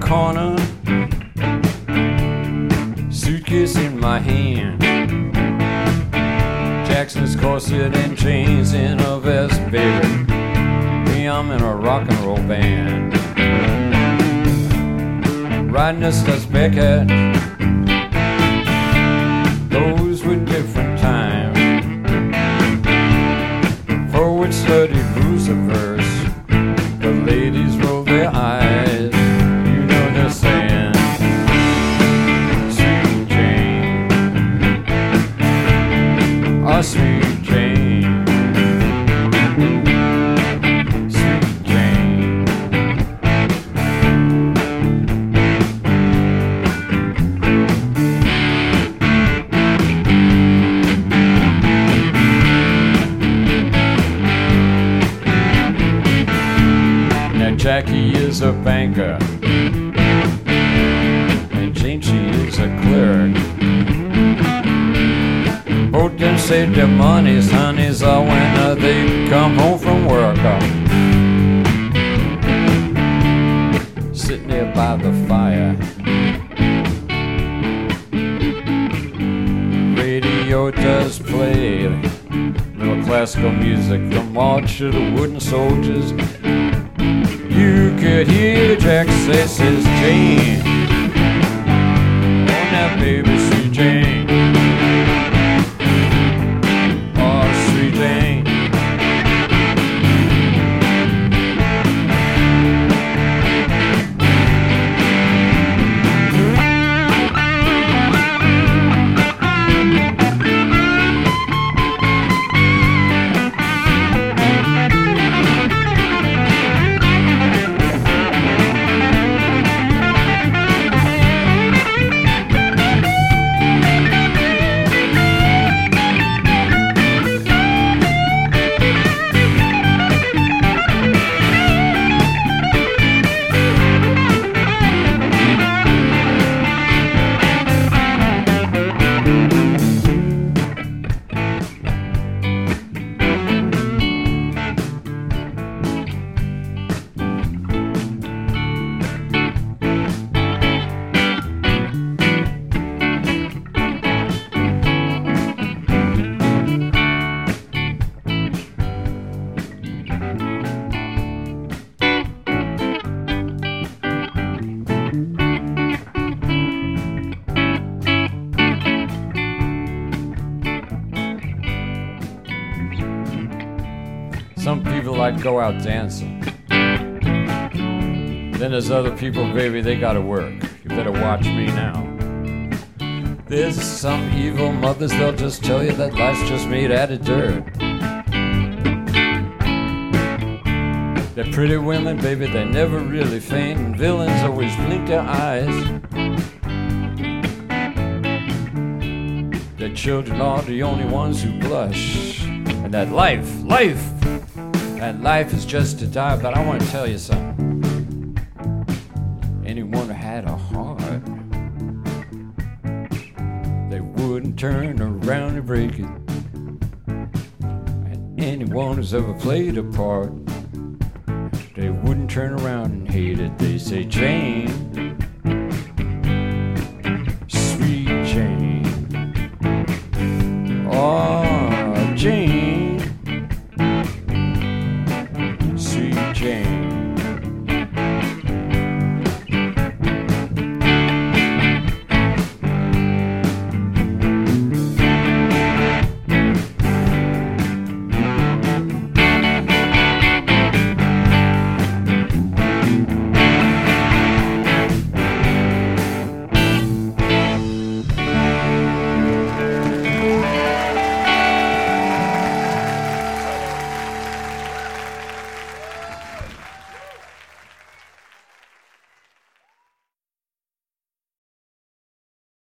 corner, suitcase in my hand. Jackson's corset and chains in a vest, baby. Me, I'm in a rock and roll band. Riding a Beckett. Jackie is a banker, Save their monies, honeys, all when uh, they come home from work. uh. Sitting there by the fire. Radio does play little classical music, the march of the wooden soldiers. You could hear Jack say, says Jane. Oh, now, baby, Some people like to go out dancing. Then there's other people, baby, they gotta work. You better watch me now. There's some evil mothers, they'll just tell you that life's just made out of dirt. They're pretty women, baby, they never really faint. And villains always blink their eyes. Their children are the only ones who blush. And that life, life, that life is just to die. But I want to tell you something. Anyone who had a heart, they wouldn't turn around and break it. And anyone who's ever played a part, they wouldn't turn around and hate it. They say, Jane,